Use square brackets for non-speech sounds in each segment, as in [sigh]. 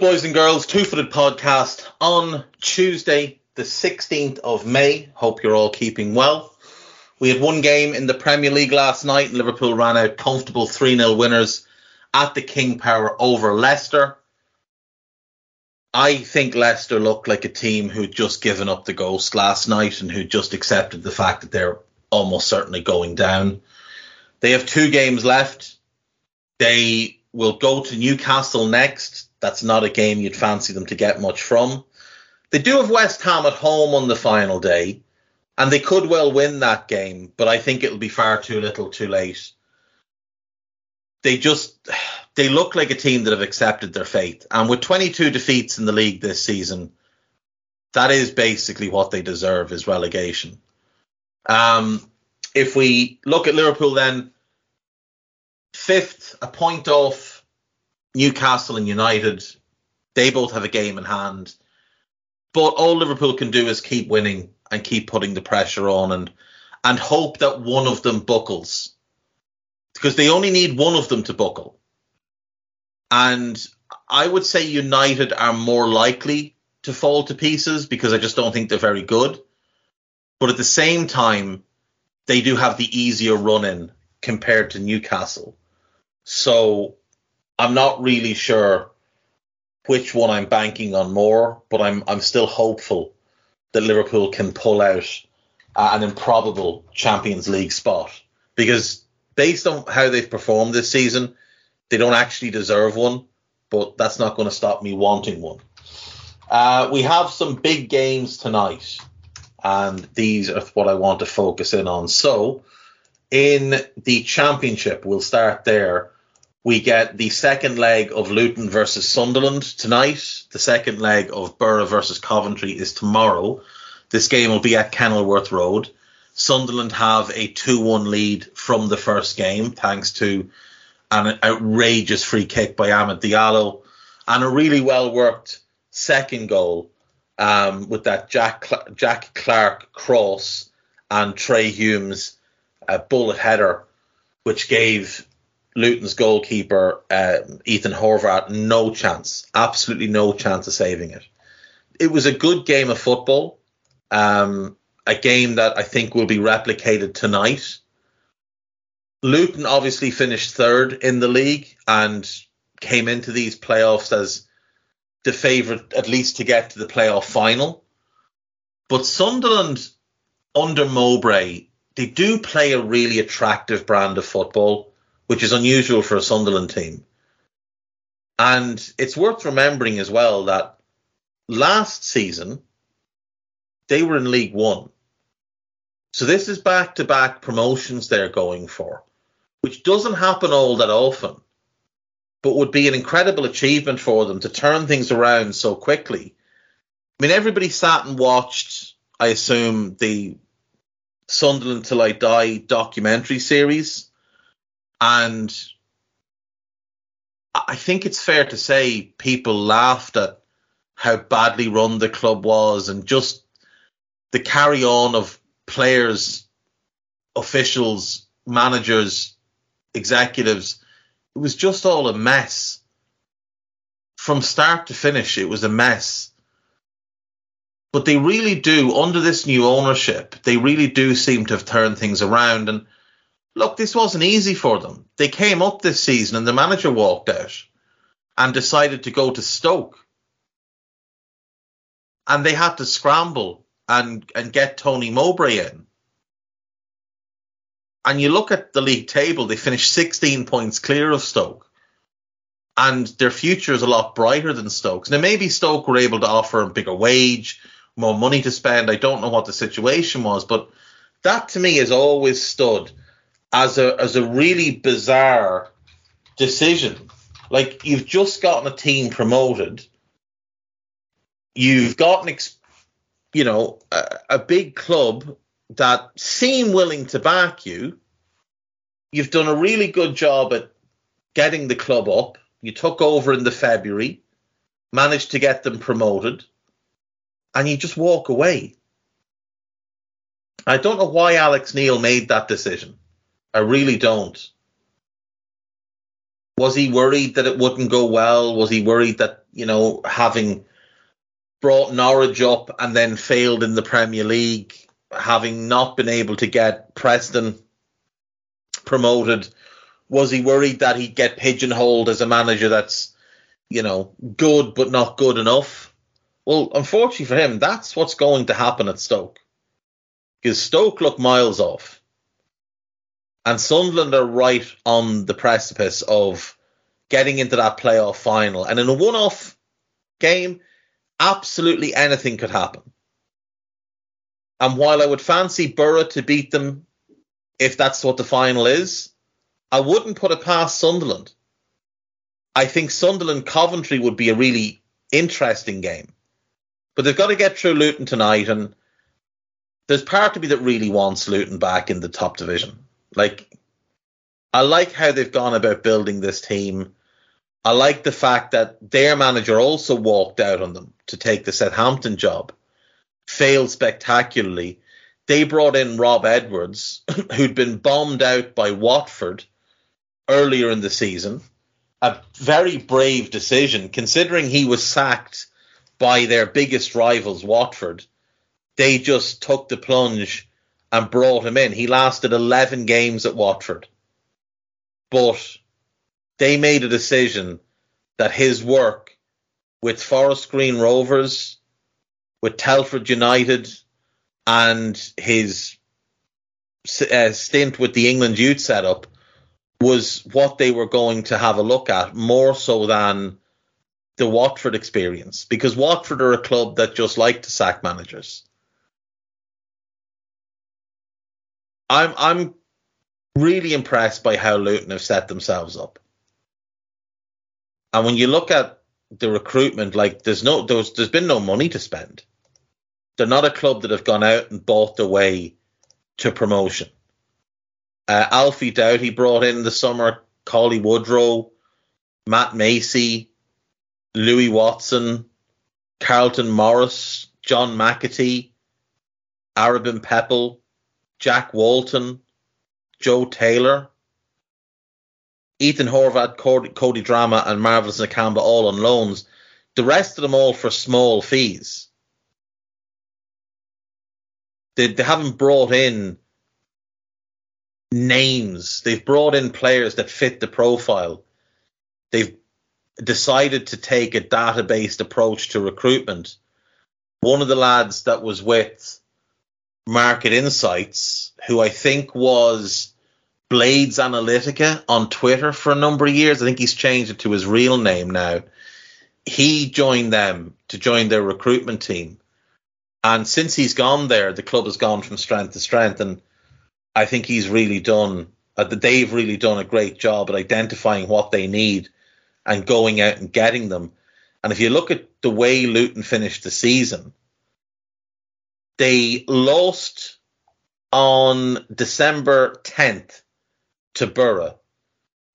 Boys and girls? Two Footed Podcast on Tuesday, the 16th of May. Hope you're all keeping well. We had one game in the Premier League last night. and Liverpool ran out comfortable 3 0 winners at the King Power over Leicester. I think Leicester looked like a team who'd just given up the ghost last night and who just accepted the fact that they're almost certainly going down. They have two games left. They will go to Newcastle next that's not a game you'd fancy them to get much from. They do have West Ham at home on the final day, and they could well win that game, but I think it'll be far too little too late. They just they look like a team that have accepted their fate. And with 22 defeats in the league this season, that is basically what they deserve is relegation. Um, if we look at Liverpool then, fifth, a point off Newcastle and United, they both have a game in hand. But all Liverpool can do is keep winning and keep putting the pressure on and and hope that one of them buckles. Because they only need one of them to buckle. And I would say United are more likely to fall to pieces because I just don't think they're very good. But at the same time, they do have the easier run in compared to Newcastle. So I'm not really sure which one I'm banking on more, but I'm I'm still hopeful that Liverpool can pull out an improbable Champions League spot because based on how they've performed this season, they don't actually deserve one, but that's not going to stop me wanting one. Uh, we have some big games tonight, and these are what I want to focus in on. So, in the championship, we'll start there. We get the second leg of Luton versus Sunderland tonight. The second leg of Borough versus Coventry is tomorrow. This game will be at Kenilworth Road. Sunderland have a 2 1 lead from the first game, thanks to an outrageous free kick by Amad Diallo and a really well worked second goal um, with that Jack, Cl- Jack Clarke cross and Trey Humes a bullet header, which gave Luton's goalkeeper uh, Ethan Horvath no chance, absolutely no chance of saving it. It was a good game of football, um, a game that I think will be replicated tonight. Luton obviously finished third in the league and came into these playoffs as the favourite, at least to get to the playoff final. But Sunderland under Mowbray, they do play a really attractive brand of football which is unusual for a Sunderland team. And it's worth remembering as well that last season they were in League One. So this is back to back promotions they're going for, which doesn't happen all that often, but would be an incredible achievement for them to turn things around so quickly. I mean, everybody sat and watched, I assume, the Sunderland Till I Die documentary series and I think it's fair to say people laughed at how badly run the club was and just the carry on of players, officials, managers, executives. It was just all a mess. From start to finish, it was a mess. But they really do, under this new ownership, they really do seem to have turned things around. And look, this wasn't easy for them. They came up this season and the manager walked out and decided to go to Stoke. And they had to scramble and, and get Tony Mowbray in. And you look at the league table, they finished 16 points clear of Stoke. And their future is a lot brighter than Stoke's. Now, maybe Stoke were able to offer a bigger wage, more money to spend. I don't know what the situation was, but that to me has always stood as a as a really bizarre decision. Like you've just gotten a team promoted, you've got an you know a, a big club that seem willing to back you. You've done a really good job at getting the club up. You took over in the February, managed to get them promoted, and you just walk away. I don't know why Alex Neil made that decision. I really don't. Was he worried that it wouldn't go well? Was he worried that, you know, having brought Norwich up and then failed in the Premier League, having not been able to get Preston promoted, was he worried that he'd get pigeonholed as a manager that's, you know, good but not good enough? Well, unfortunately for him, that's what's going to happen at Stoke. Because Stoke look miles off and Sunderland are right on the precipice of getting into that playoff final. And in a one off game, absolutely anything could happen. And while I would fancy Borough to beat them if that's what the final is, I wouldn't put it past Sunderland. I think Sunderland Coventry would be a really interesting game. But they've got to get through Luton tonight, and there's part of me that really wants Luton back in the top division. Like, I like how they've gone about building this team. I like the fact that their manager also walked out on them to take the Southampton job, failed spectacularly. They brought in Rob Edwards, [laughs] who'd been bombed out by Watford earlier in the season. A very brave decision, considering he was sacked by their biggest rivals, Watford. They just took the plunge and brought him in. He lasted 11 games at Watford. But they made a decision that his work with Forest Green Rovers, with Telford United, and his uh, stint with the England youth setup was what they were going to have a look at more so than the Watford experience because Watford are a club that just like to sack managers. I'm I'm really impressed by how Luton have set themselves up. And when you look at the recruitment, like there's no there's there's been no money to spend. They're not a club that have gone out and bought their way to promotion. Uh, Alfie Doughty brought in the summer Cauley Woodrow, Matt Macy, Louis Watson, Carlton Morris, John McAtee, Aribim Pepple, Jack Walton, Joe Taylor, Ethan Horvath, Cody, Cody Drameh, and Marvelous Nakamba all on loans. The rest of them all for small fees. They, they haven't brought in names. They've brought in players that fit the profile. They've decided to take a data-based approach to recruitment. One of the lads that was with Market Insights, who I think was Blades Analytica on Twitter for a number of years. I think he's changed it to his real name now. He joined them to join their recruitment team. And since he's gone there, the club has gone from strength to strength. And I think he's really done, uh, they've really done a great job at identifying what they need and going out and getting them. And if you look at the way Luton finished the season, they lost on December 10th to Borough.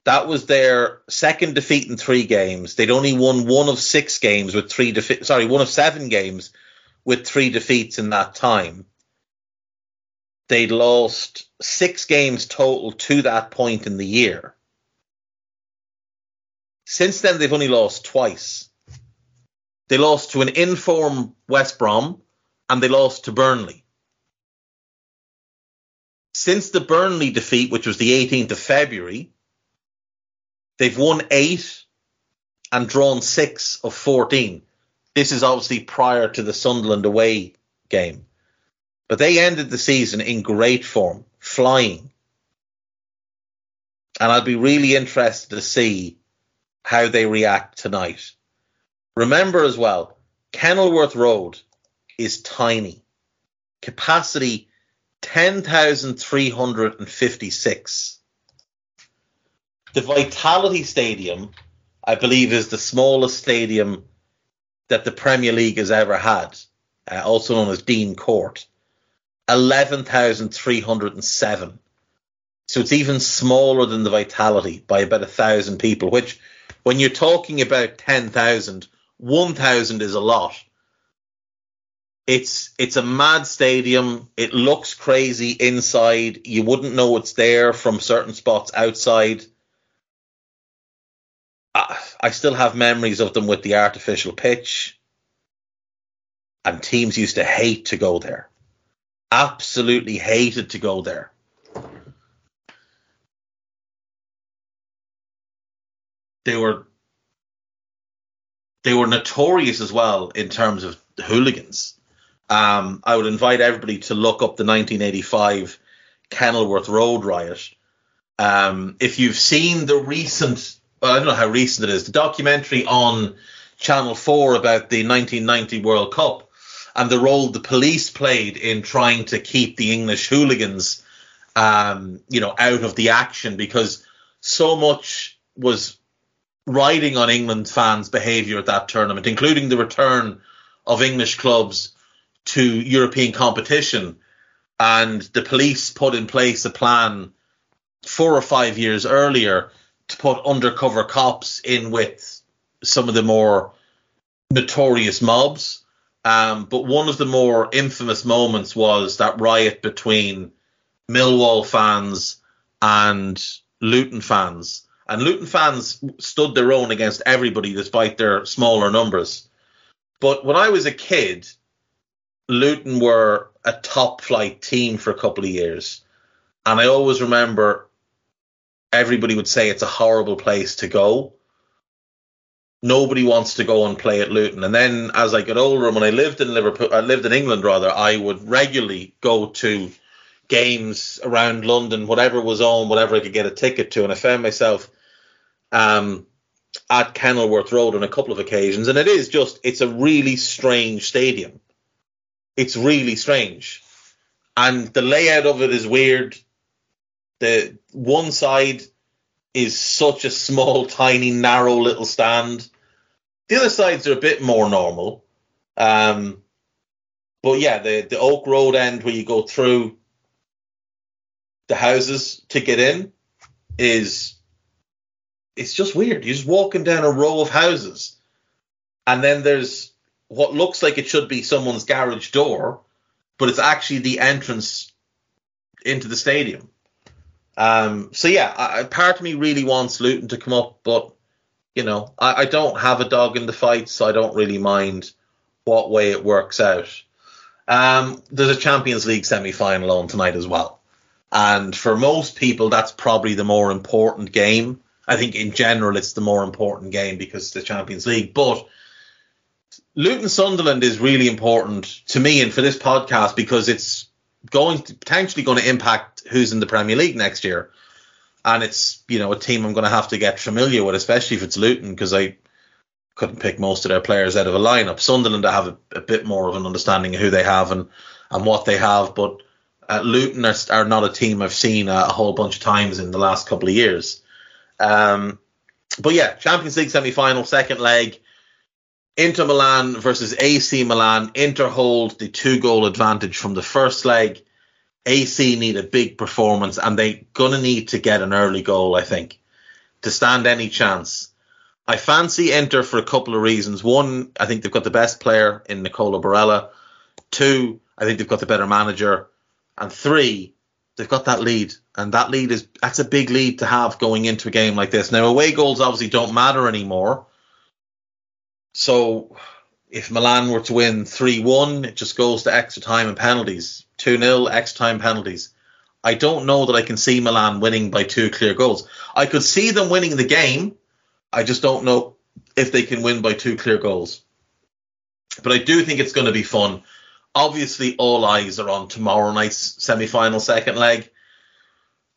That was their second defeat in three games. They'd only won one of six games with three defeats. Sorry, one of seven games with three defeats in that time. They'd lost six games total to that point in the year. Since then, they've only lost twice. They lost to an inform West Brom and they lost to Burnley. Since the Burnley defeat, which was the 18th of February, they've won eight and drawn six of 14. This is obviously prior to the Sunderland away game. But they ended the season in great form, flying. And I'd be really interested to see how they react tonight. Remember as well, Kenilworth Road is tiny. Capacity 10,356. The Vitality Stadium, I believe, is the smallest stadium that the Premier League has ever had, uh, also known as Dean Court. 11,307. So it's even smaller than the Vitality by about a thousand people, which when you're talking about 10,000, 1,000 is a lot. It's it's a mad stadium. It looks crazy inside. You wouldn't know it's there from certain spots outside. I, I still have memories of them with the artificial pitch. And teams used to hate to go there. Absolutely hated to go there. They were they were notorious as well in terms of hooligans. Um, I would invite everybody to look up the 1985 Kenilworth Road riot. Um, if you've seen the recent, well, I don't know how recent it is, the documentary on Channel 4 about the 1990 World Cup and the role the police played in trying to keep the English hooligans, um, you know, out of the action because so much was riding on England fans' behaviour at that tournament, including the return of English clubs to European competition. And the police put in place a plan four or five years earlier to put undercover cops in with some of the more notorious mobs. Um, but one of the more infamous moments was that riot between Millwall fans and Luton fans. And Luton fans stood their own against everybody despite their smaller numbers. But when I was a kid, Luton were a top flight team for a couple of years. And I always remember everybody would say it's a horrible place to go. Nobody wants to go and play at Luton. And then as I got older, when I lived in Liverpool, I lived in England rather, I would regularly go to games around London, whatever was on, whatever I could get a ticket to. And I found myself um, at Kenilworth Road on a couple of occasions, and it is just it's a really strange stadium. It's really strange, and the layout of it is weird. The one side is such a small, tiny, narrow little stand. The other sides are a bit more normal. Um, but yeah, the the Oak Road end where you go through the houses to get in is it's just weird. You're just walking down a row of houses, and then there's what looks like it should be someone's garage door, but it's actually the entrance into the stadium. Um, so yeah, I, part of me really wants Luton to come up, but you know, I, I don't have a dog in the fight, so I don't really mind what way it works out. Um, there's a Champions League semi-final on tonight as well, and for most people, that's probably the more important game. I think in general, it's the more important game because the Champions League. But Luton Sunderland is really important to me and for this podcast because it's going to potentially going to impact who's in the Premier League next year. And it's, you know, a team I'm going to have to get familiar with, especially if it's Luton, because I couldn't pick most of their players out of a lineup. Sunderland, I have a, a bit more of an understanding of who they have and, and what they have, but uh, Luton are, are, not a team I've seen a, a, whole bunch of times in the last couple of years. Um, but yeah, Champions League semi final, second leg. Inter Milan versus AC Milan. Inter hold the two goal advantage from the first leg. AC need a big performance and they're going to need to get an early goal, I think, to stand any chance. I fancy Inter for a couple of reasons. One, I think they've got the best player in Nicola Barella. Two, I think they've got the better manager. And three, they've got that lead. And that lead is, that's a big lead to have going into a game like this. Now, away goals obviously don't matter anymore so if Milan were to win 3 1, it just goes to extra time and penalties. 2 0, extra time penalties. I don't know that I can see Milan winning by two clear goals. I could see them winning the game. I just don't know if they can win by two clear goals. But I do think it's going to be fun. Obviously, all eyes are on tomorrow night's semi final second leg,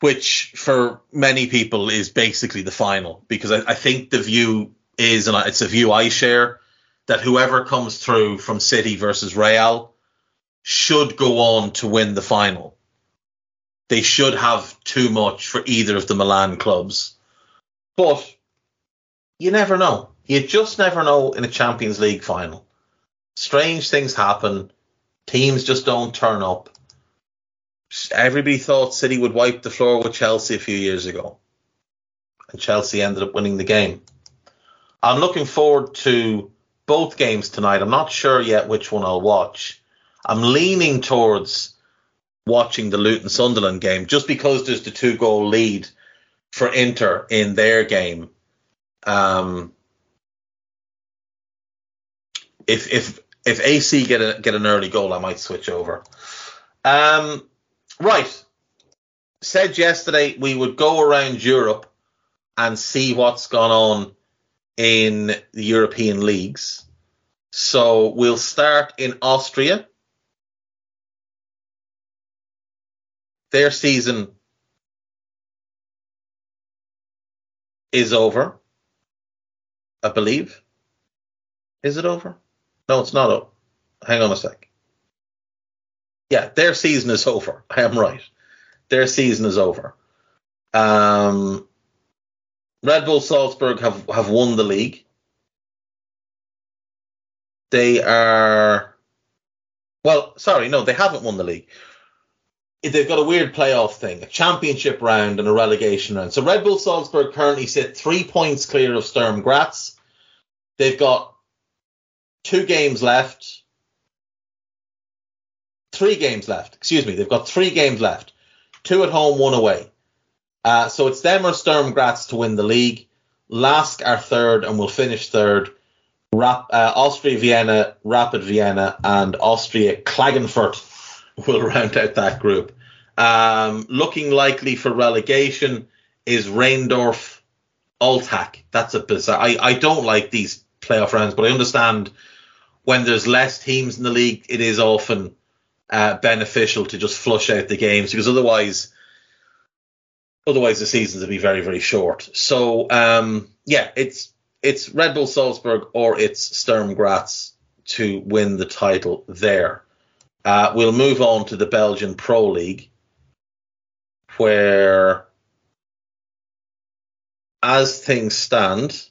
which for many people is basically the final because I, I think the view is, and it's a view I share, that whoever comes through from City versus Real should go on to win the final. They should have too much for either of the Milan clubs. But you never know. You just never know in a Champions League final. Strange things happen. Teams just don't turn up. Everybody thought City would wipe the floor with Chelsea a few years ago. And Chelsea ended up winning the game. I'm looking forward to both games tonight. I'm not sure yet which one I'll watch. I'm leaning towards watching the Luton Sunderland game just because there's the two goal lead for Inter in their game. Um, if if if AC get a get an early goal, I might switch over. Um, right. Said yesterday we would go around Europe and see what's gone on in the European leagues. So we'll start in Austria. Their season is over, I believe. Is it over? No, it's not over. Hang on a sec. Yeah, their season is over. [laughs] I am right. Their season is over. Um, Red Bull Salzburg have, have won the league. They are, well, sorry, no, they haven't won the league. They've got a weird playoff thing, a championship round and a relegation round. So Red Bull Salzburg currently sit three points clear of Sturm Graz. They've got two games left. Three games left. Excuse me. They've got three games left. Two at home, one away. Uh, so it's them or Sturm Graz to win the league. LASK are third and will finish third. Rap, uh, Austria Vienna, Rapid Vienna, and Austria Klagenfurt [laughs] will round out that group. Um, looking likely for relegation is Rheindorf Altach. That's a bizarre. I, I don't like these playoff rounds, but I understand when there's less teams in the league, it is often uh, beneficial to just flush out the games because otherwise Otherwise, the seasons would be very, very short. So, um, yeah, it's it's Red Bull Salzburg or it's Sturm Graz to win the title there. Uh, we'll move on to the Belgian Pro League, where, as things stand,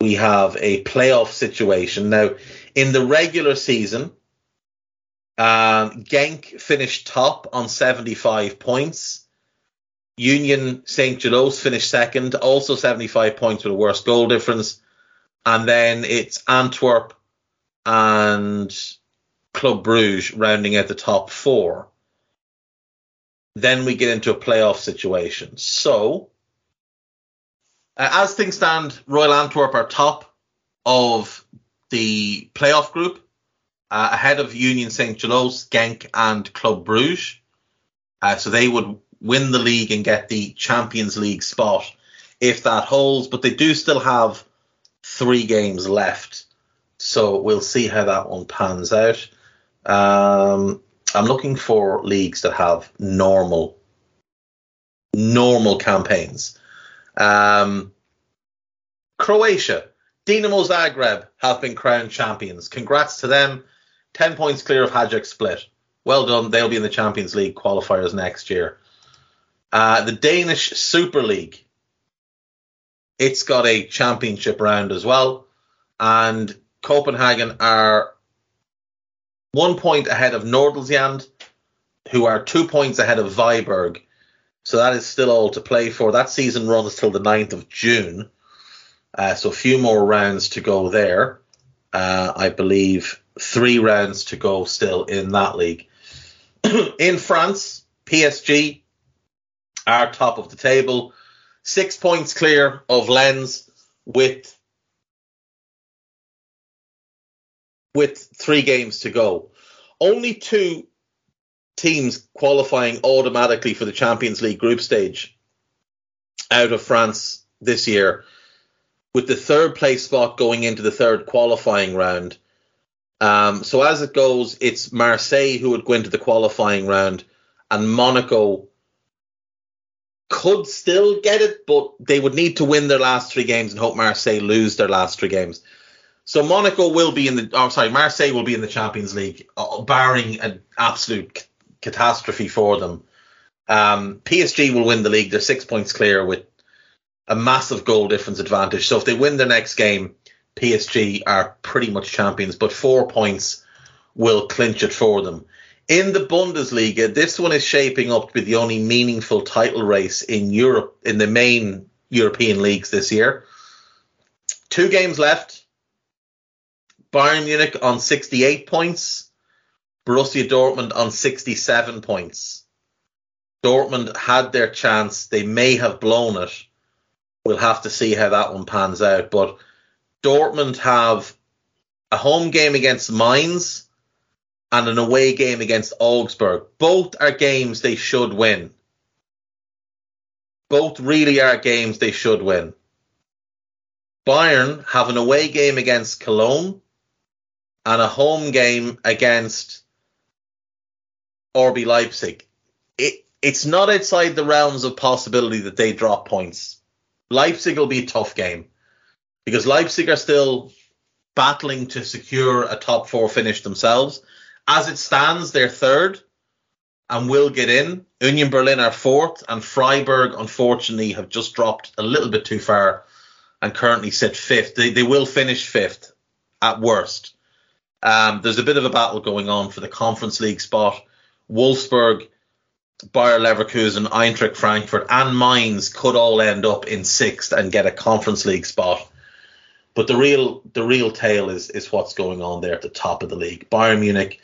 we have a playoff situation. Now, in the regular season, um, Genk finished top on 75 points. Union St. Gilloise finished second, also 75 points with a worse goal difference. And then it's Antwerp and Club Bruges rounding out the top four. Then we get into a playoff situation. So, uh, as things stand, Royal Antwerp are top of the playoff group, uh, ahead of Union St. Gilloise, Genk, and Club Bruges. Uh, so they would win the league and get the Champions League spot if that holds. But they do still have three games left, so we'll see how that one pans out. Um, I'm looking for leagues that have normal, normal campaigns. Um, Croatia, Dinamo Zagreb have been crowned champions. Congrats to them. 10 points clear of Hajduk Split. Well done. They'll be in the Champions League qualifiers next year. Uh, the Danish Super League. It's got a championship round as well. And Copenhagen are one point ahead of Nordsjælland, who are two points ahead of Viborg. So that is still all to play for. That season runs till the 9th of June. Uh, so a few more rounds to go there. Uh, I believe three rounds to go still in that league. [clears throat] in France, PSG are top of the table, six points clear of Lens with with three games to go. Only two teams qualifying automatically for the Champions League group stage out of France this year, with the third place spot going into the third qualifying round. Um, so as it goes, it's Marseille who would go into the qualifying round, and Monaco could still get it, but they would need to win their last three games and hope Marseille lose their last three games. So Monaco will be in the, oh sorry, Marseille will be in the Champions League, uh, barring an absolute c- catastrophe for them. Um, PSG will win the league. They're six points clear with a massive goal difference advantage. So if they win their next game, PSG are pretty much champions, but four points will clinch it for them. In the Bundesliga, this one is shaping up to be the only meaningful title race in Europe, in the main European leagues this year. Two games left. Bayern Munich on 68 points, Borussia Dortmund on 67 points. Dortmund had their chance. They may have blown it. We'll have to see how that one pans out. But Dortmund have a home game against Mainz and an away game against Augsburg. Both are games they should win. Both really are games they should win. Bayern have an away game against Cologne and a home game against RB Leipzig. It, it's not outside the realms of possibility that they drop points. Leipzig will be a tough game because Leipzig are still battling to secure a top four finish themselves. As it stands, they're third and will get in. Union Berlin are fourth, and Freiburg, unfortunately, have just dropped a little bit too far and currently sit fifth. They, they will finish fifth at worst. Um, there's a bit of a battle going on for the Conference League spot. Wolfsburg, Bayer Leverkusen, Eintracht Frankfurt, and Mainz could all end up in sixth and get a Conference League spot. But the real the real tale is is what's going on there at the top of the league. Bayern Munich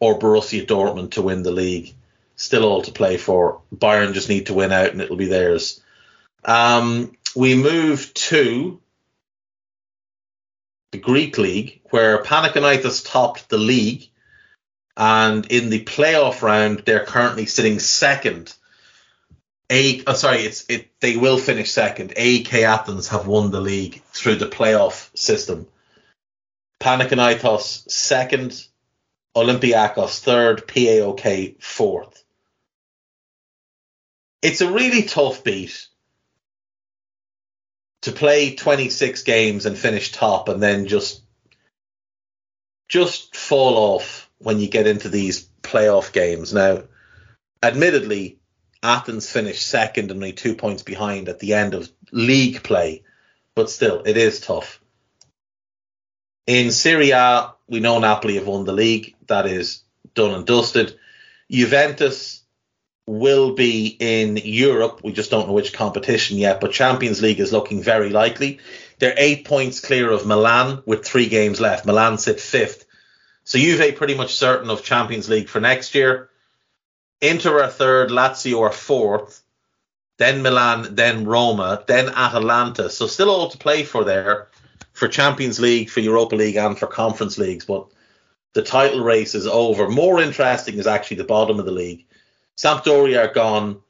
or Borussia Dortmund to win the league. Still all to play for. Bayern just need to win out and it'll be theirs. Um, we move to the Greek league where Panathinaikos topped the league and in the playoff round they're currently sitting second. A, oh, sorry, it's it. They will finish second. AEK Athens have won the league through the playoff system. Panathinaikos second, Olympiacos third, PAOK fourth. It's a really tough beat to play 26 games and finish top and then just just fall off when you get into these playoff games. Now, admittedly, Athens finished second and only two points behind at the end of league play, but still, it is tough. In Serie A, we know Napoli have won the league. That is done and dusted. Juventus will be in Europe. We just don't know which competition yet, but Champions League is looking very likely. They're eight points clear of Milan with three games left. Milan sit fifth. So Juve pretty much certain of Champions League for next year. Inter are third, Lazio are fourth, then Milan, then Roma, then Atalanta. So still all to play for there for Champions League, for Europa League, and for Conference Leagues. But the title race is over. More interesting is actually the bottom of the league. Sampdoria are gone.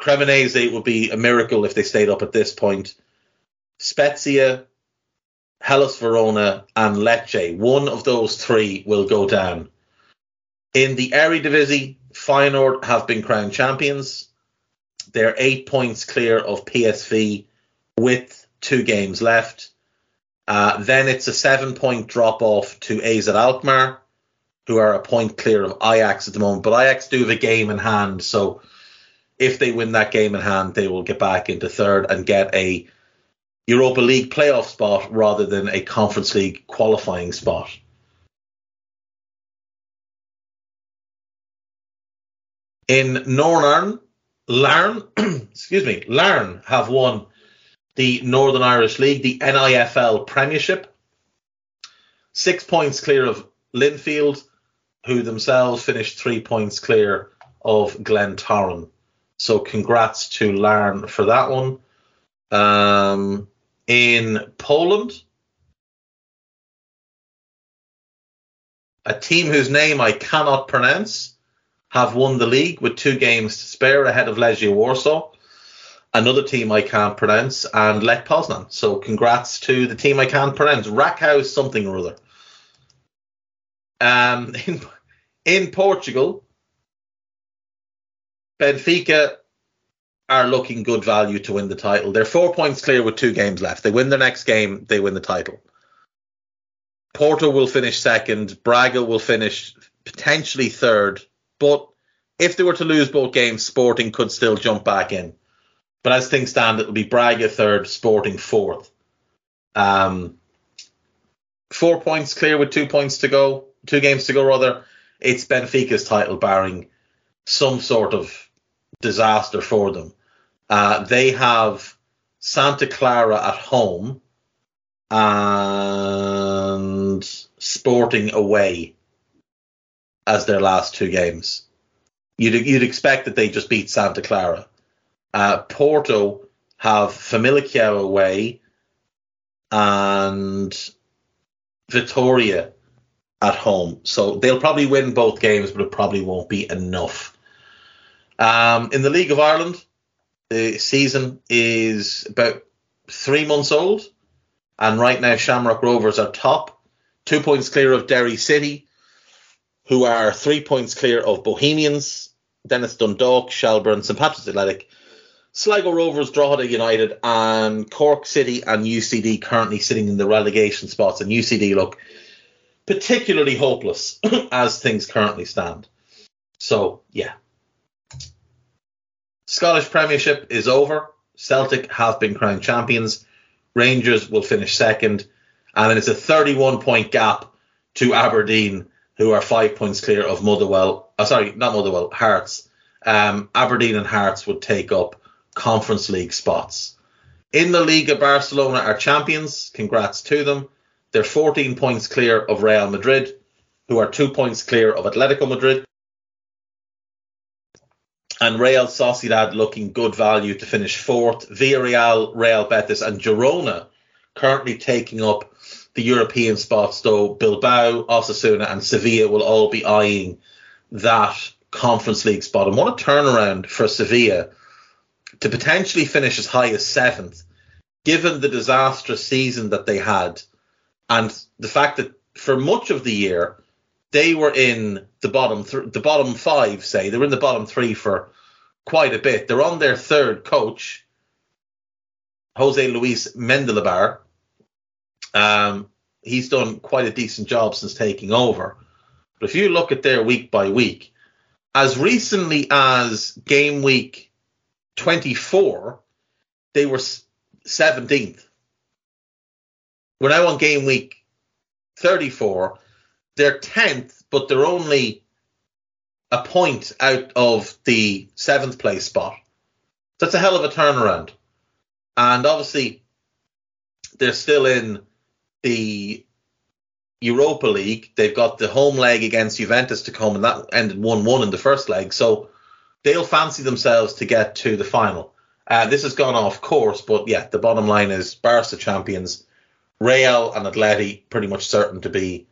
Cremonese would be a miracle if they stayed up at this point. Spezia, Hellas Verona, and Lecce. One of those three will go down. In the Eredivisie, Feyenoord have been crowned champions. They're eight points clear of PSV with two games left. Uh, then it's a seven point drop off to AZ Alkmaar, who are a point clear of Ajax at the moment. But Ajax do have a game in hand, so if they win that game in hand, they will get back into third and get a Europa League playoff spot rather than a Conference League qualifying spot. In Northern Larne, [clears throat] excuse me, Larne have won the Northern Irish League, the NIFL Premiership. Six points clear of Linfield, who themselves finished three points clear of Glentoran. So congrats to Larne for that one. Um, in Poland, a team whose name I cannot pronounce have won the league with two games to spare ahead of Legia Warsaw another team I can't pronounce, and Lech Poznan. So congrats to the team I can't pronounce. Rackhouse something or other. Um, [laughs] in, in Portugal, Benfica are looking good value to win the title. They're four points clear with two games left. They win their next game, they win the title. Porto will finish second. Braga will finish potentially third. But if they were to lose both games, Sporting could still jump back in. But as things stand, it'll be Braga third, Sporting fourth. Um, four points clear with two points to go, two games to go rather. It's Benfica's title, barring some sort of disaster for them. Uh, they have Santa Clara at home and Sporting away as their last two games. You'd you'd expect that they just beat Santa Clara. Uh, Porto have Famalicão away and Vitória at home. So they'll probably win both games, but it probably won't be enough. Um, in the League of Ireland, the season is about three months old, and right now Shamrock Rovers are top, two points clear of Derry City, who are three points clear of Bohemians, Dennis Dundalk, Shelbourne, St Patrick's Athletic, Sligo Rovers, Drogheda United, and Cork City and UCD currently sitting in the relegation spots, and UCD look particularly hopeless [clears throat] as things currently stand. So, yeah. Scottish Premiership is over. Celtic have been crowned champions. Rangers will finish second. And it's a 31 point gap to Aberdeen, who are five points clear of Motherwell. Oh, sorry, not Motherwell, Hearts. Um, Aberdeen and Hearts would take up Conference League spots. In the Liga, Barcelona are champions. Congrats to them. They're 14 points clear of Real Madrid, who are two points clear of Atletico Madrid. And Real Sociedad looking good value to finish fourth. Villarreal, Real Betis, and Girona currently taking up the European spots, though Bilbao, Osasuna, and Sevilla will all be eyeing that Conference League spot. And what a turnaround for Sevilla to potentially finish as high as seventh, given the disastrous season that they had, and the fact that for much of the year they were in the bottom th- the bottom five, say they were in the bottom three for quite a bit. They're on their third coach, Jose Luis Mendilibar. Um, he's done quite a decent job since taking over. But if you look at their week by week, as recently as game week 24, they were 17th. We're now on game week 34. They're 10th, but they're only a point out of the seventh place spot. That's a hell of a turnaround. And obviously, they're still in the Europa League. They've got the home leg against Juventus to come, and that ended 1 1 in the first leg. So they'll fancy themselves to get to the final. Uh, this has gone off course, but yeah, the bottom line is Barca champions, Real and Atleti pretty much certain to be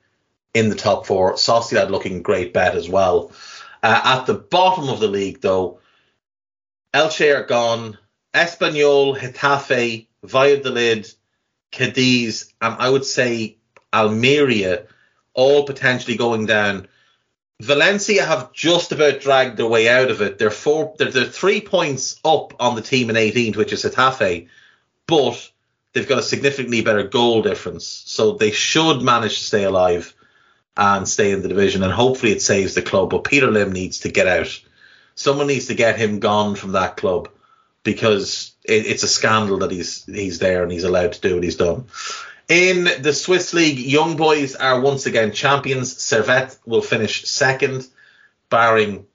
in the top four. Sociedad looking great bet as well. Uh, at the bottom of the league, though, Elche are gone. Espanyol, Getafe, Valladolid, Cadiz, and I would say Almeria, all potentially going down. Valencia have just about dragged their way out of it. They're four, they're, they're three points up on the team in 18th, which is Getafe, but they've got a significantly better goal difference, so they should manage to stay alive and stay in the division, and hopefully it saves the club. But Peter Lim needs to get out. Someone needs to get him gone from that club because it, it's a scandal that he's he's there and he's allowed to do what he's done. In the Swiss League, Young Boys are once again champions. Servette will finish second, barring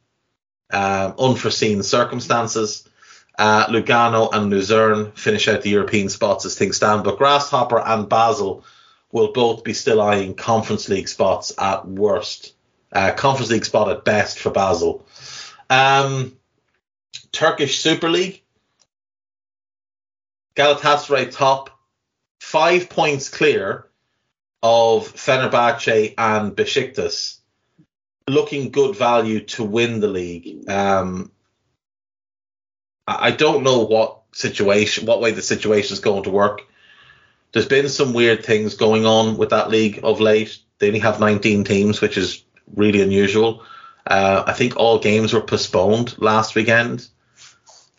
um, unforeseen circumstances. Uh, Lugano and Luzern finish out the European spots as things stand, but Grasshopper and Basel will both be still eyeing Conference League spots at worst. Uh, Conference League spot at best for Basel. Um, Turkish Super League. Galatasaray top, five points clear of Fenerbahce and Besiktas, looking good value to win the league. Um, I don't know what situation, what way the situation is going to work. There's been some weird things going on with that league of late. They only have 19 teams, which is really unusual. Uh, I think all games were postponed last weekend.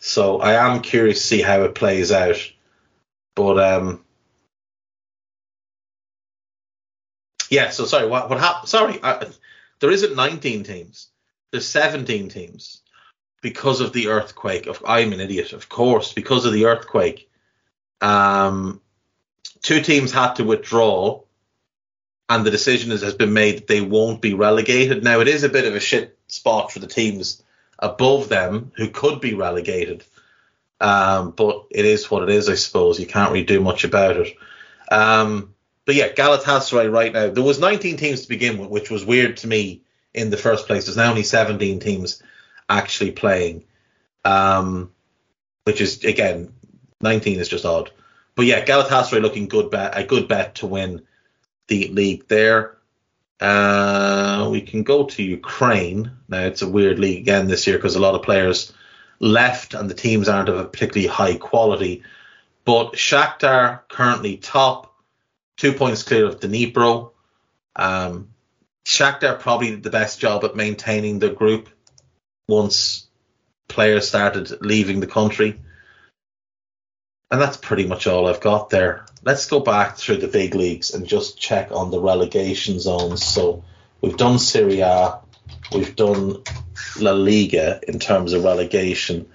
So I am curious to see how it plays out. But um, yeah, so sorry, what what happened? Sorry, I, there isn't 19 teams. There's 17 teams because of the earthquake. Of I'm an idiot, of course, because of the earthquake. Um, two teams had to withdraw, and the decision has been made that they won't be relegated. Now it is a bit of a shit spot for the teams above them who could be relegated. Um, but it is what it is, I suppose. You can't really do much about it. Um, but yeah, Galatasaray right now. There was 19 teams to begin with, which was weird to me in the first place. There's now only 17 teams actually playing, um, which is again 19 is just odd. But yeah, Galatasaray looking good bet, a good bet to win the league there. Uh, we can go to Ukraine. Now it's a weird league again this year because a lot of players left and the teams aren't of a particularly high quality. But Shakhtar currently top, two points clear of Dnipro. Um, Shakhtar probably did the best job at maintaining the group once players started leaving the country. And that's pretty much all I've got there. Let's go back through the big leagues and just check on the relegation zones. So we've done Serie A, we've done La Liga in terms of relegation.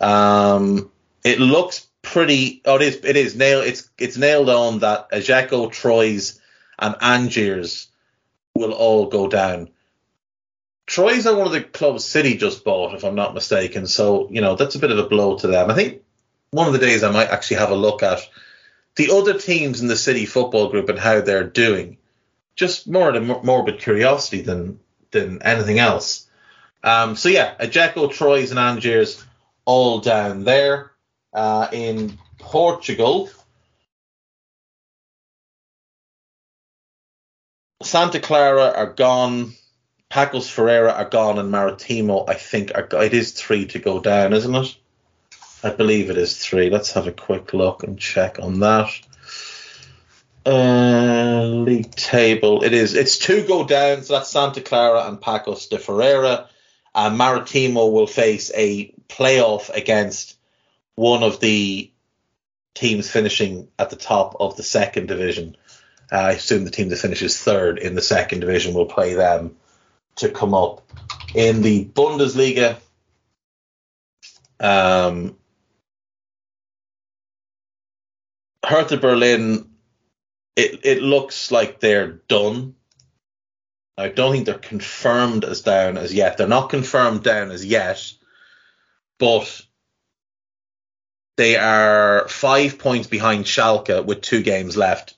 Um, it looks pretty. Oh, it is. It is nailed. It's it's nailed on that Ajaccio, Troyes, and Angers will all go down. Troyes are one of the clubs City just bought, if I'm not mistaken. So you know that's a bit of a blow to them. I think one of the days I might actually have a look at the other teams in the City football group and how they're doing. Just more of a morbid curiosity than than anything else. Um, so yeah, Ajaccio, Troyes, and Angers all down there. Uh, in Portugal, Santa Clara are gone. Paços Ferreira are gone, and Maritimo, I think, are, it is three to go down, isn't it? I believe it is three. Let's have a quick look and check on that. Uh, league table. It is. It's two go down. So that's Santa Clara and Paços de Ferreira. Uh, Maritimo will face a playoff against one of the teams finishing at the top of the second division. Uh, I assume the team that finishes third in the second division will play them to come up. In the Bundesliga, um, Hertha Berlin, it, it looks like they're done. I don't think they're confirmed as down as yet. They're not confirmed down as yet, but they are five points behind Schalke with two games left.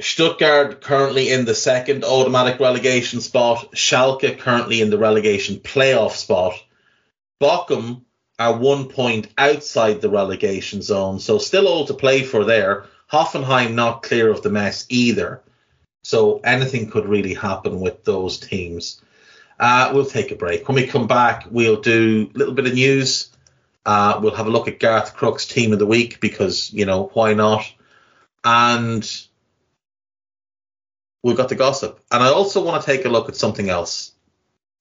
Stuttgart currently in the second automatic relegation spot. Schalke currently in the relegation playoff spot. Bochum are one point outside the relegation zone, so still all to play for there. Hoffenheim not clear of the mess either. So anything could really happen with those teams. Uh, we'll take a break. When we come back, we'll do a little bit of news. Uh, we'll have a look at Garth Crooks' team of the week because, you know, why not? And we've got the gossip. And I also want to take a look at something else.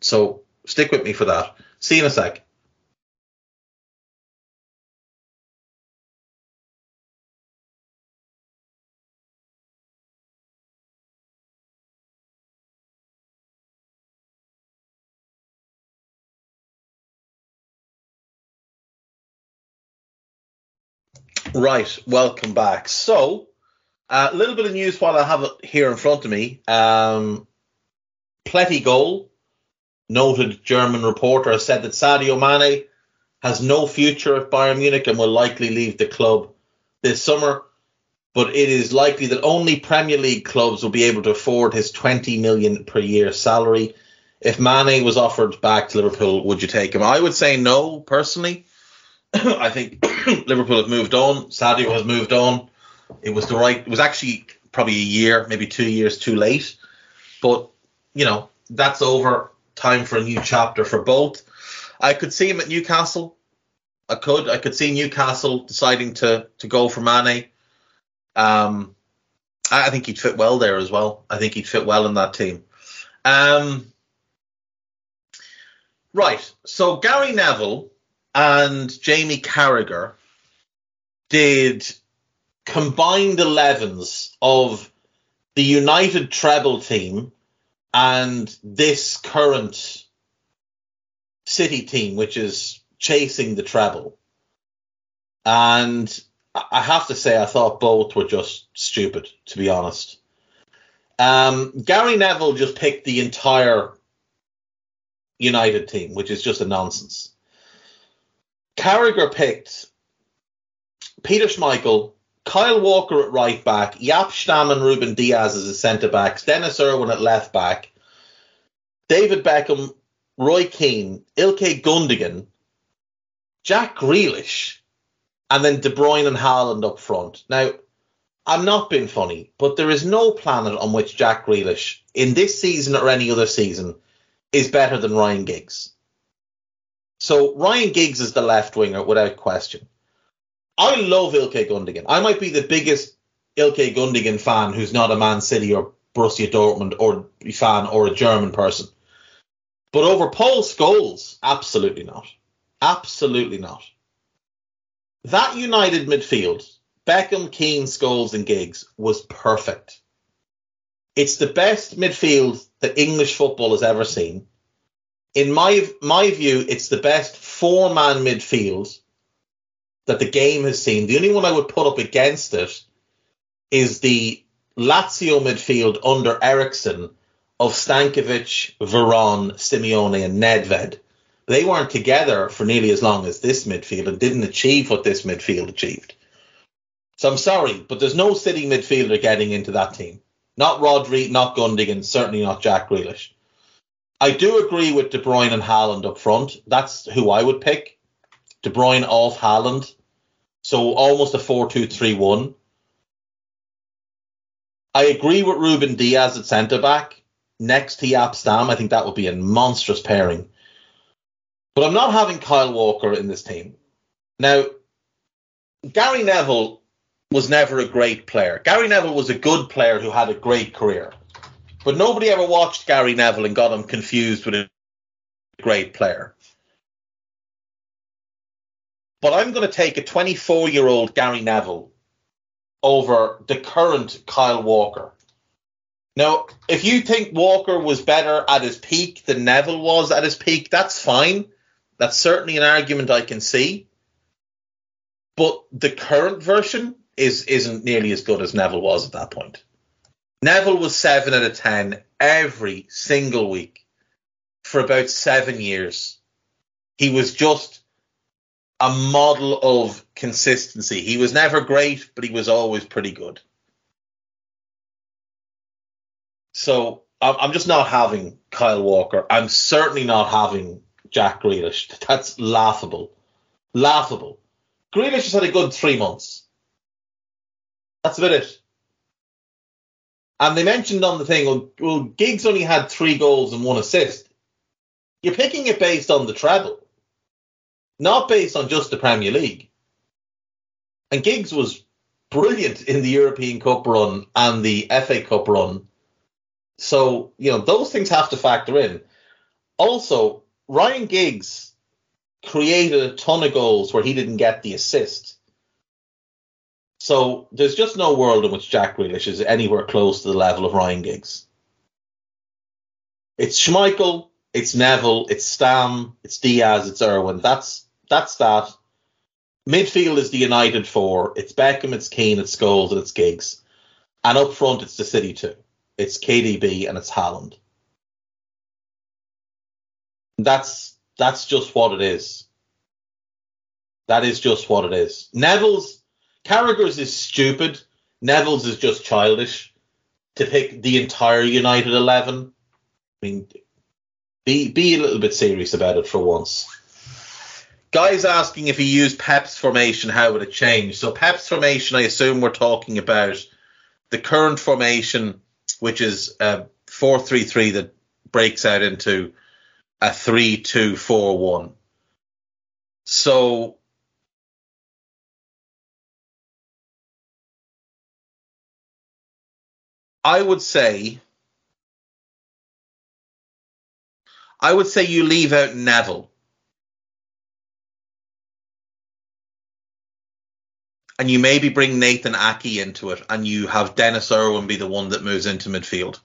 So stick with me for that. See you in a sec. Right, welcome back. So, a uh, little bit of news while I have it here in front of me. Um, Plettygoal, noted German reporter, said that Sadio Mane has no future at Bayern Munich and will likely leave the club this summer. But it is likely that only Premier League clubs will be able to afford his 20 million per year salary. If Mane was offered back to Liverpool, would you take him? I would say no, personally. [coughs] I think [coughs] Liverpool have moved on. Sadio has moved on. It was the right. It was actually probably a year, maybe two years too late. But you know that's over. Time for a new chapter for both. I could see him at Newcastle. I could. I could see Newcastle deciding to to go for Mane. Um, I, think he'd fit well there as well. I think he'd fit well in that team. Um, right. So Gary Neville and Jamie Carragher did combined 11s of the United treble team and this current City team, which is chasing the treble. And I have to say, I thought both were just stupid, to be honest. Um, Gary Neville just picked the entire United team, which is just a nonsense. Carragher picked Peter Schmeichel, Kyle Walker at right back, Jaap Stam and Ruben Dias as his centre backs, Denis Irwin at left back, David Beckham, Roy Keane, Ilkay Gundogan, Jack Grealish, and then De Bruyne and Haaland up front. Now, I'm not being funny, but there is no planet on which Jack Grealish, in this season or any other season, is better than Ryan Giggs. So Ryan Giggs is the left winger without question. I love Ilkay Gundogan. I might be the biggest Ilkay Gundogan fan who's not a Man City or Borussia Dortmund or fan or a German person. But over Paul Scholes, absolutely not. Absolutely not. That United midfield, Beckham, Keane, Scholes, and Giggs, was perfect. It's the best midfield that English football has ever seen in my my view, it's the best four man midfield that the game has seen. The only one I would put up against it is the Lazio midfield under Eriksson of Stankovic, Veron, Simeone, and Nedved. They weren't together for nearly as long as this midfield and didn't achieve what this midfield achieved. So I'm sorry, but there's no City midfielder getting into that team. Not Rodri, not Gundogan, certainly not Jack Grealish. I do agree with De Bruyne and Haaland up front. That's who I would pick. De Bruyne off Haaland. So almost a 4 2 3 1. I agree with Ruben Dias at centre back. Next to Jaap Stam, I think that would be a monstrous pairing. But I'm not having Kyle Walker in this team. Now, Gary Neville was never a great player. Gary Neville was a good player who had a great career. But nobody ever watched Gary Neville and got him confused with a great player. But I'm going to take a 24 year old Gary Neville over the current Kyle Walker. Now, if you think Walker was better at his peak than Neville was at his peak, that's fine. That's certainly an argument I can see. But the current version is isn't nearly as good as Neville was at that point. Neville was seven out of ten every single week for about seven years. He was just a model of consistency. He was never great, but he was always pretty good. So I'm just not having Kyle Walker. I'm certainly not having Jack Grealish. [laughs] That's laughable. Laughable. Grealish has had a good three months. That's about it. And they mentioned on the thing, well, Giggs only had three goals and one assist. You're picking it based on the treble, not based on just the Premier League. And Giggs was brilliant in the European Cup run and the FA Cup run. So, you know, those things have to factor in. Also, Ryan Giggs created a ton of goals where he didn't get the assist. So there's just no world in which Jack Grealish is anywhere close to the level of Ryan Giggs. It's Schmeichel, it's Neville, it's Stam, it's Dias, it's Irwin. That's that's that. Midfield is the United four. It's Beckham, it's Keane, it's Scholes, and it's Giggs. And up front, it's the City two. It's KDB and it's Haaland. That's that's just what it is. That is just what it is. Neville's Carragher's is stupid. Neville's is just childish. To pick the entire United eleven. I mean be be a little bit serious about it for once. Guys asking if he used Pep's formation, how would it change? So Pep's formation, I assume we're talking about the current formation, which is a four three three that breaks out into a three two four one. So I would say I would say you leave out Neville. And you maybe bring Nathan Aké into it and you have Denis Irwin be the one that moves into midfield.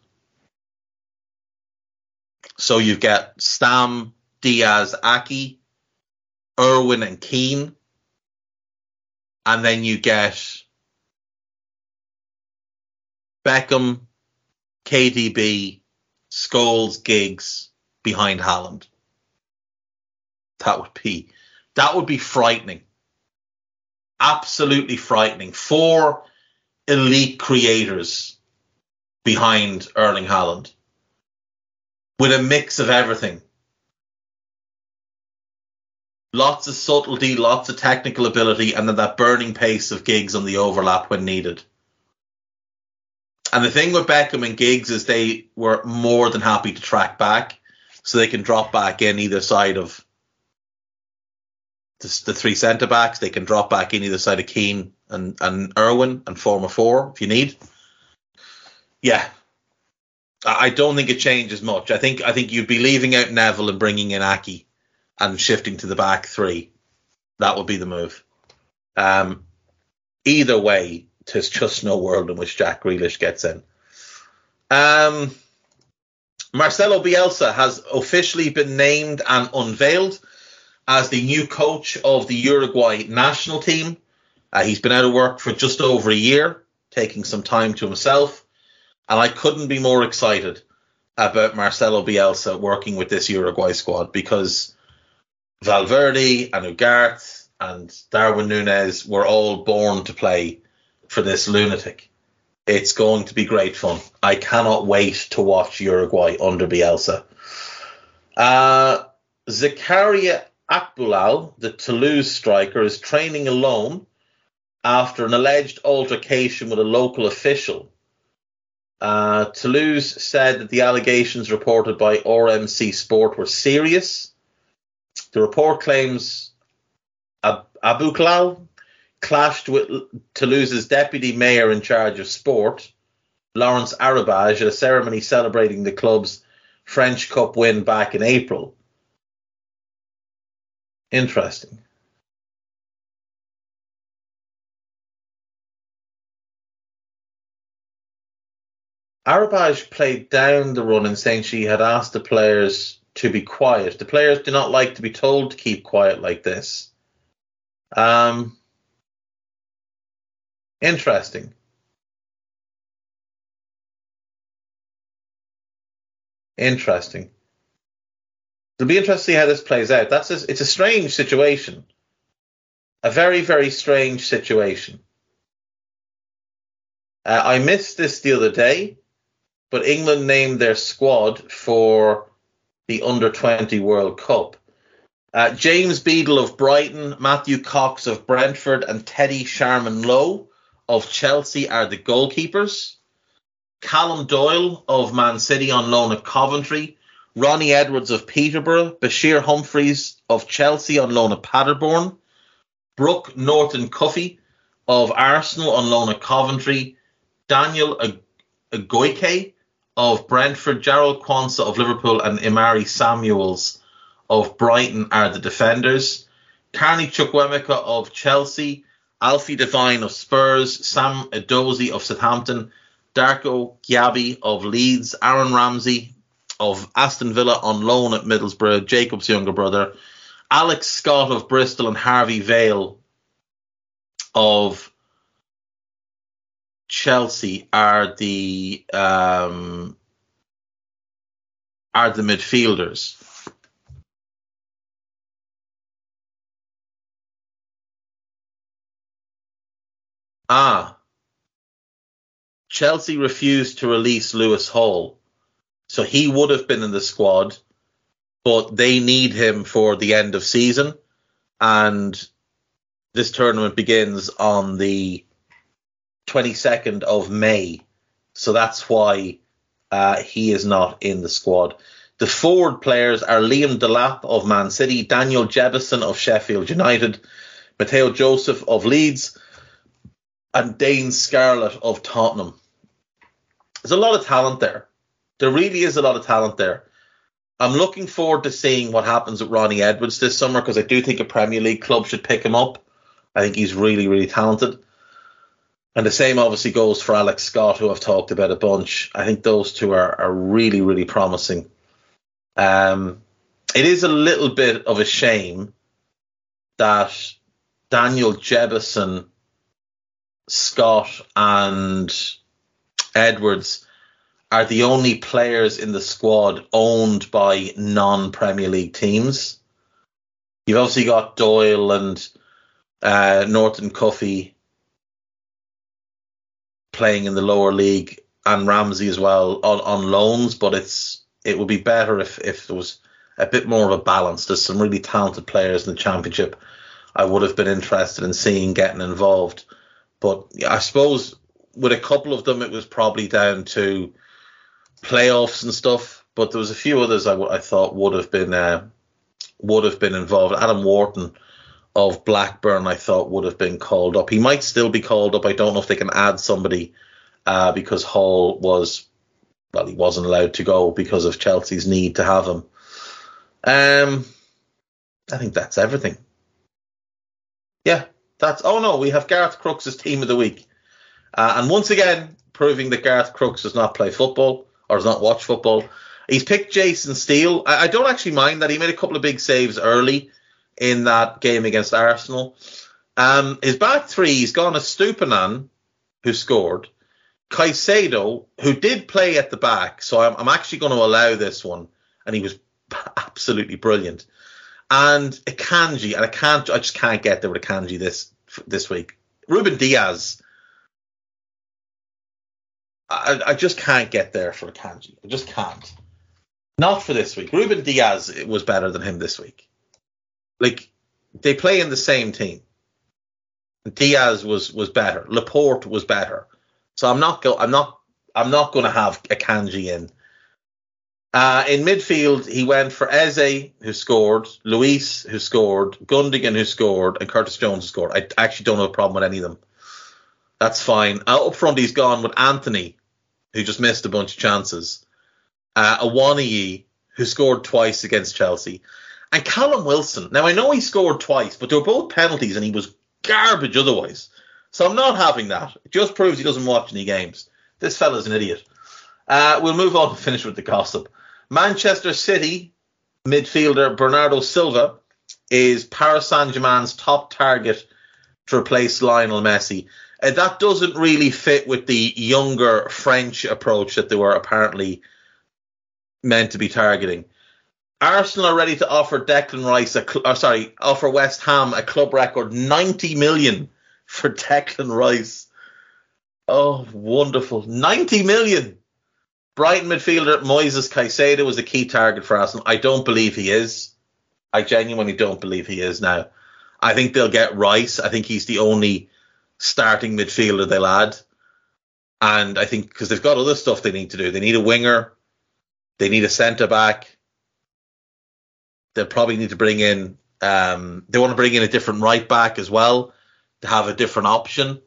So you get Stam, Dias, Aké, Irwin and Keane. And then you get Beckham, KDB, Scholes, Giggs behind Haaland. That would be that would be frightening. Absolutely frightening. Four elite creators behind Erling Haaland with a mix of everything. Lots of subtlety, lots of technical ability, and then that burning pace of Giggs on the overlap when needed. And the thing with Beckham and Giggs is they were more than happy to track back, so they can drop back in either side of the, the three centre backs. They can drop back in either side of Keane and and Irwin and form a four if you need. Yeah, I don't think it changes much. I think I think you'd be leaving out Neville and bringing in Aké and shifting to the back three. That would be the move. Um, either way, there's just no world in which Jack Grealish gets in. Um, Marcelo Bielsa has officially been named and unveiled as the new coach of the Uruguay national team. Uh, he's been out of work for just over a year, taking some time to himself. And I couldn't be more excited about Marcelo Bielsa working with this Uruguay squad because Valverde and Ugarte and Darwin Nunez were all born to play for this lunatic. It's going to be great fun. I cannot wait to watch Uruguay under Bielsa. Uh, Zakaria Aboukhlal, the Toulouse striker, is training alone after an alleged altercation with a local official. Uh, Toulouse said that the allegations reported by RMC Sport were serious. The report claims Ab- Aboukhlal clashed with Toulouse's deputy mayor in charge of sport, Laurence Arribagé, at a ceremony celebrating the club's French Cup win back in April. Interesting. Arabage played down the run in saying she had asked the players to be quiet. The players do not like to be told to keep quiet like this. Um, interesting. Interesting. It'll be interesting to see how this plays out. That's a, it's a strange situation. A very, very strange situation. Uh, I missed this the other day, but England named their squad for the Under 20 World Cup. Uh, James Beadle of Brighton, Matthew Cox of Brentford, and Teddy Sharman Lowe of Chelsea are the goalkeepers. Callum Doyle of Man City on loan at Coventry, Ronnie Edwards of Peterborough, Bashir Humphreys of Chelsea on loan at Paderborn, Brooke Norton Cuffy of Arsenal on loan at Coventry, Daniel Oyegoke of Brentford, Jarell Quansah of Liverpool, and Imari Samuels of Brighton are the defenders. Carney Chukwuemeka of Chelsea, Alfie Devine of Spurs, Sam Edozie of Southampton, Darko Gyabi of Leeds, Aaron Ramsey of Aston Villa on loan at Middlesbrough, Jacob's younger brother, Alex Scott of Bristol, and Harvey Vale of Chelsea are the um, are the midfielders. Ah, Chelsea refused to release Lewis Hall. So he would have been in the squad, but they need him for the end of season. And this tournament begins on the 22nd of May. So that's why uh, he is not in the squad. The forward players are Liam Delap of Man City, Daniel Jebbison of Sheffield United, Mateo Joseph of Leeds, and Dane Scarlett of Tottenham there's a lot of talent there. There really is a lot of talent there. I'm looking forward to seeing what happens with Ronnie Edwards this summer because I do think a Premier League club should pick him up. I think he's really, really talented. And the same obviously goes for Alex Scott, who I've talked about a bunch. I think those two are, are really, really promising. Um, it is a little bit of a shame that Daniel Jebbison, Scott, and Edwards are the only players in the squad owned by non Premier League teams. You've obviously got Doyle and uh, Norton Cuffy playing in the lower league and Ramsey as well on, on loans, but it's it would be better if, if there was a bit more of a balance. There's some really talented players in the championship I would have been interested in seeing getting involved. But I suppose with a couple of them, it was probably down to playoffs and stuff. But there was a few others I thought would have been uh, would have been involved. Adam Wharton of Blackburn, I thought would have been called up. He might still be called up. I don't know if they can add somebody uh, because Hall was well, he wasn't allowed to go because of Chelsea's need to have him. Um, I think that's everything. Yeah, that's. Oh no, we have Garth Crooks' team of the week. Uh, and once again, proving that Garth Crooks does not play football or does not watch football. He's picked Jason Steele. I, I don't actually mind that. He made a couple of big saves early in that game against Arsenal. Um, his back three, he's gone Estupiñán, who scored, Caicedo, who did play at the back, so I'm, I'm actually going to allow this one, and he was [laughs] absolutely brilliant. And Akanji, and I can't, I just can't get there with Akanji this this week. Ruben Dias, I, I just can't get there for Akanji. I just can't. Not for this week. Ruben Dias was better than him this week. Like they play in the same team. Dias was was better. Laporte was better. So I'm not go I'm not I'm not going to have Akanji in. Uh, in midfield, he went for Eze, who scored, Luis, who scored, Gundogan, who scored, and Curtis Jones, who scored. I actually don't have a problem with any of them. That's fine. Uh, up front, he's gone with Antony, who just missed a bunch of chances, uh, Awoniyi, who scored twice against Chelsea, and Callum Wilson. Now, I know he scored twice, but they were both penalties and he was garbage otherwise. So I'm not having that. It just proves he doesn't watch any games. This fella's an idiot. Uh, we'll move on to finish with the gossip. Manchester City midfielder Bernardo Silva is Paris Saint Germain's top target to replace Lionel Messi. Uh, that doesn't really fit with the younger French approach that they were apparently meant to be targeting. Arsenal are ready to offer Declan Rice, a cl- uh, sorry, offer West Ham a club record 90 million for [laughs] Declan Rice. Oh, wonderful. 90 million. Brighton midfielder Moises Caicedo was a key target for Arsenal. I don't believe he is. I genuinely don't believe he is now. I think they'll get Rice. I think he's the only starting midfielder they'll add. And I think because they've got other stuff they need to do. They need a winger. They need a centre back. They'll probably need to bring in. Um, they want to bring in a different right back as well to have a different option.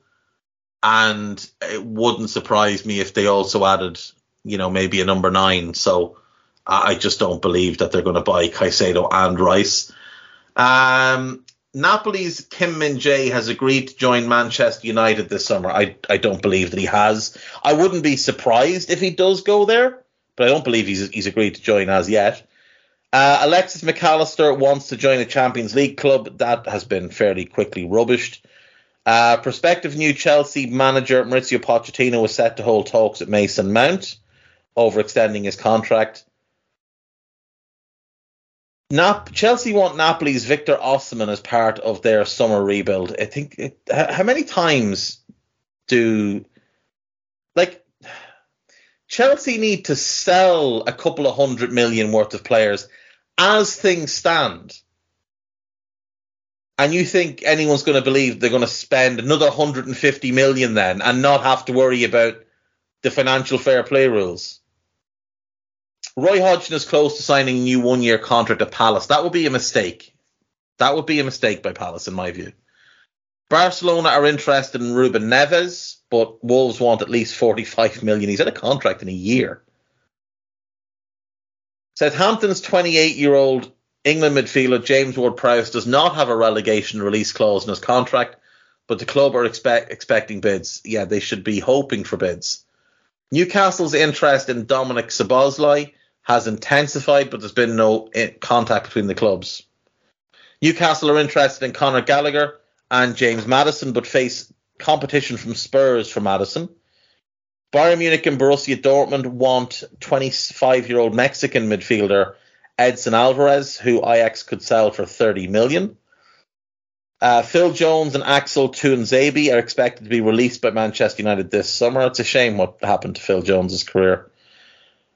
And it wouldn't surprise me if they also added, you know, maybe a number nine. So I just don't believe that they're going to buy Caicedo and Rice. Um, Napoli's Kim Min Jae has agreed to join Manchester United this summer. I, I don't believe that he has. I wouldn't be surprised if he does go there, but I don't believe he's, he's agreed to join as yet. Uh, Alexis Mac Allister wants to join a Champions League club. That has been fairly quickly rubbished. Uh, prospective new Chelsea manager Mauricio Pochettino was set to hold talks at Mason Mount over extending his contract. Nap- Chelsea want Napoli's Victor Osimhen as part of their summer rebuild. I think. It, how many times do like Chelsea need to sell a couple of hundred million worth of players as things stand? And you think anyone's going to believe they're going to spend another 150 million then and not have to worry about the financial fair play rules? Roy Hodgson is close to signing a new one year contract at Palace. That would be a mistake. That would be a mistake by Palace, in my view. Barcelona are interested in Ruben Neves, but Wolves want at least 45 million. He's had a contract in a year. Southampton's 28 year old England midfielder James Ward Prowse does not have a relegation release clause in his contract, but the club are expect, expecting bids. Yeah, they should be hoping for bids. Newcastle's interest in Dominic Szoboszlai has intensified, but there's been no contact between the clubs. Newcastle are interested in Conor Gallagher and James Maddison, but face competition from Spurs for Maddison. Bayern Munich and Borussia Dortmund want 25 year old Mexican midfielder Edson Alvarez, who Ajax could sell for 30 million. Uh, Phil Jones and Axel Tuanzebe are expected to be released by Manchester United this summer. It's a shame what happened to Phil Jones's career.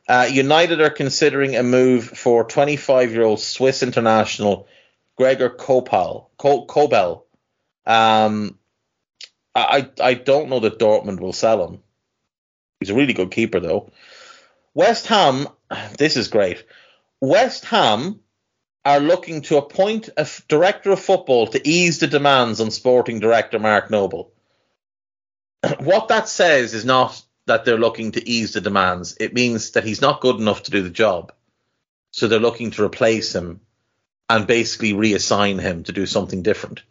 Uh, United are considering a move for 25 year old Swiss international Gregor Kobel. Kobel. Um, I, I don't know that Dortmund will sell him. He's a really good keeper, though. West Ham, [sighs] this is great. West Ham are looking to appoint a f- director of football to ease the demands on sporting director Mark Noble. [clears throat] what that says is not that they're looking to ease the demands. It means that he's not good enough to do the job. So they're looking to replace him and basically reassign him to do something different.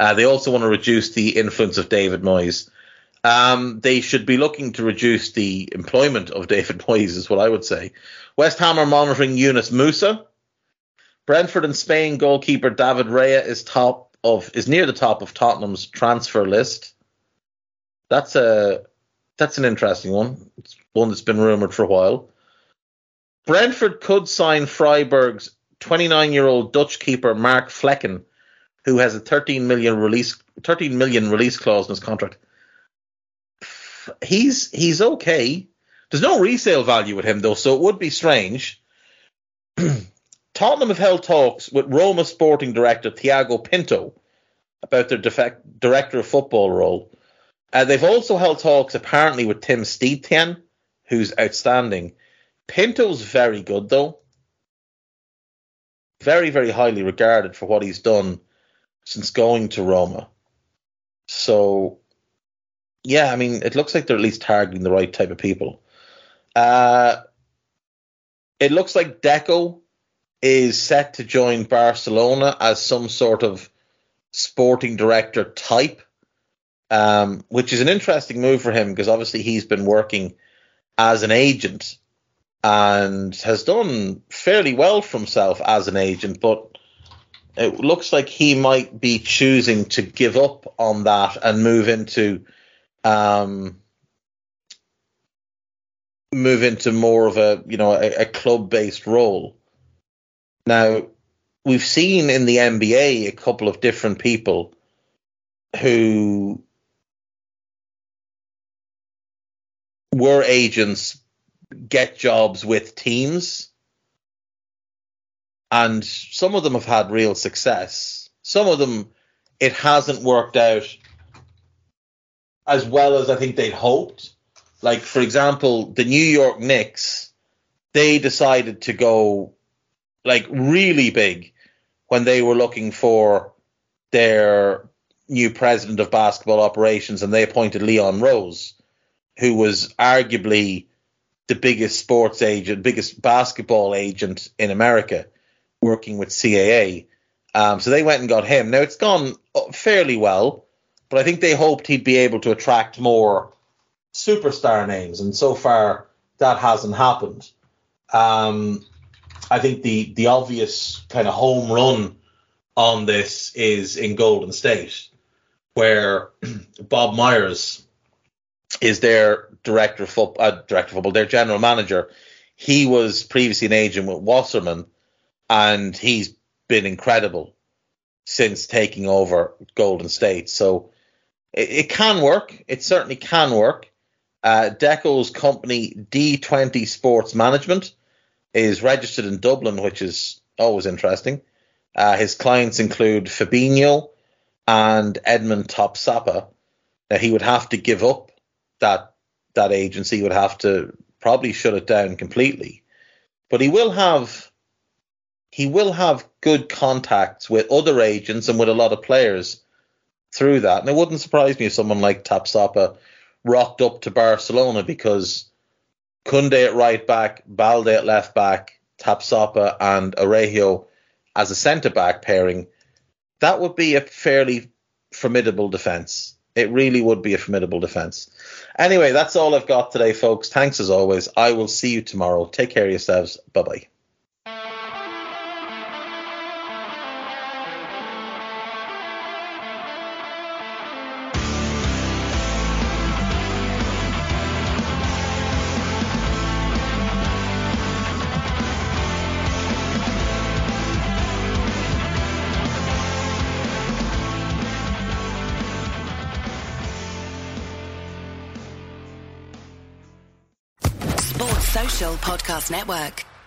Uh, they also want to reduce the influence of David Moyes. Um, they should be looking to reduce the employment of [laughs] David Moyes, is what I would say. West Ham are monitoring Yunus Musah. Brentford and Spain goalkeeper David Raya is top of is near the top of Tottenham's transfer list. That's a that's an interesting one. It's one that's been rumored for a while. Brentford could sign Freiburg's 29 year old Dutch keeper Mark Flekken, who has a 13 million release 13 million release clause in his contract. He's he's okay. There's no resale value with him though, so it would be strange. [clears throat] Tottenham have held talks with Roma sporting director Tiago Pinto about their defect, director of football role. Uh, they've also held talks apparently with Tim Steidten, who's outstanding. Pinto's very good though. Very, very highly regarded for what he's done since going to Roma. So, yeah, I mean, it looks like they're at least targeting the right type of people. Uh, it looks like Deco is set to join Barcelona as some sort of sporting director type, um, which is an interesting move for him because obviously he's been working as an agent and has done fairly well for himself as an agent, but it looks like he might be choosing to give up on that and move into um, move into more of a you know a, a club based role. Now we've seen in the NBA a couple of different people who were agents get jobs with teams and some of them have had real success. Some of them it hasn't worked out as well as i think they'd hoped. Like for example the new york knicks they decided to go like really big when they were looking for their new president of basketball operations and they appointed leon rose who was arguably the biggest sports agent, biggest basketball agent in America, working with CAA. Um, so they went and got him. Now it's gone fairly well, but I think they hoped he'd be able to attract more superstar names, and so far that hasn't happened. Um, I think the the obvious kind of home run on this is in Golden State, where [clears throat] Bob Myers is their director of football, uh, director of football, their general manager. He was previously an agent with Wasserman, and he's been incredible since taking over Golden State. So it, it can work. It certainly can work. Uh, Deco's company, D20 Sports Management, is registered in Dublin, which is always interesting. Uh, his clients include Fabinho and Edmond Tapsoba. Now, he would have to give up that that agency would have to probably shut it down completely. But he will have he will have good contacts with other agents and with a lot of players through that. And it wouldn't surprise me if someone like Tapsoba rocked up to Barcelona because Kunde at right back, Balde at left back, Tapsoba and Araujo as a centre back pairing, that would be a fairly formidable defence. It really would be a formidable defence. Anyway, that's all I've got today, folks. Thanks as always. I will see you tomorrow. Take care of yourselves. Bye bye. Podcast Network.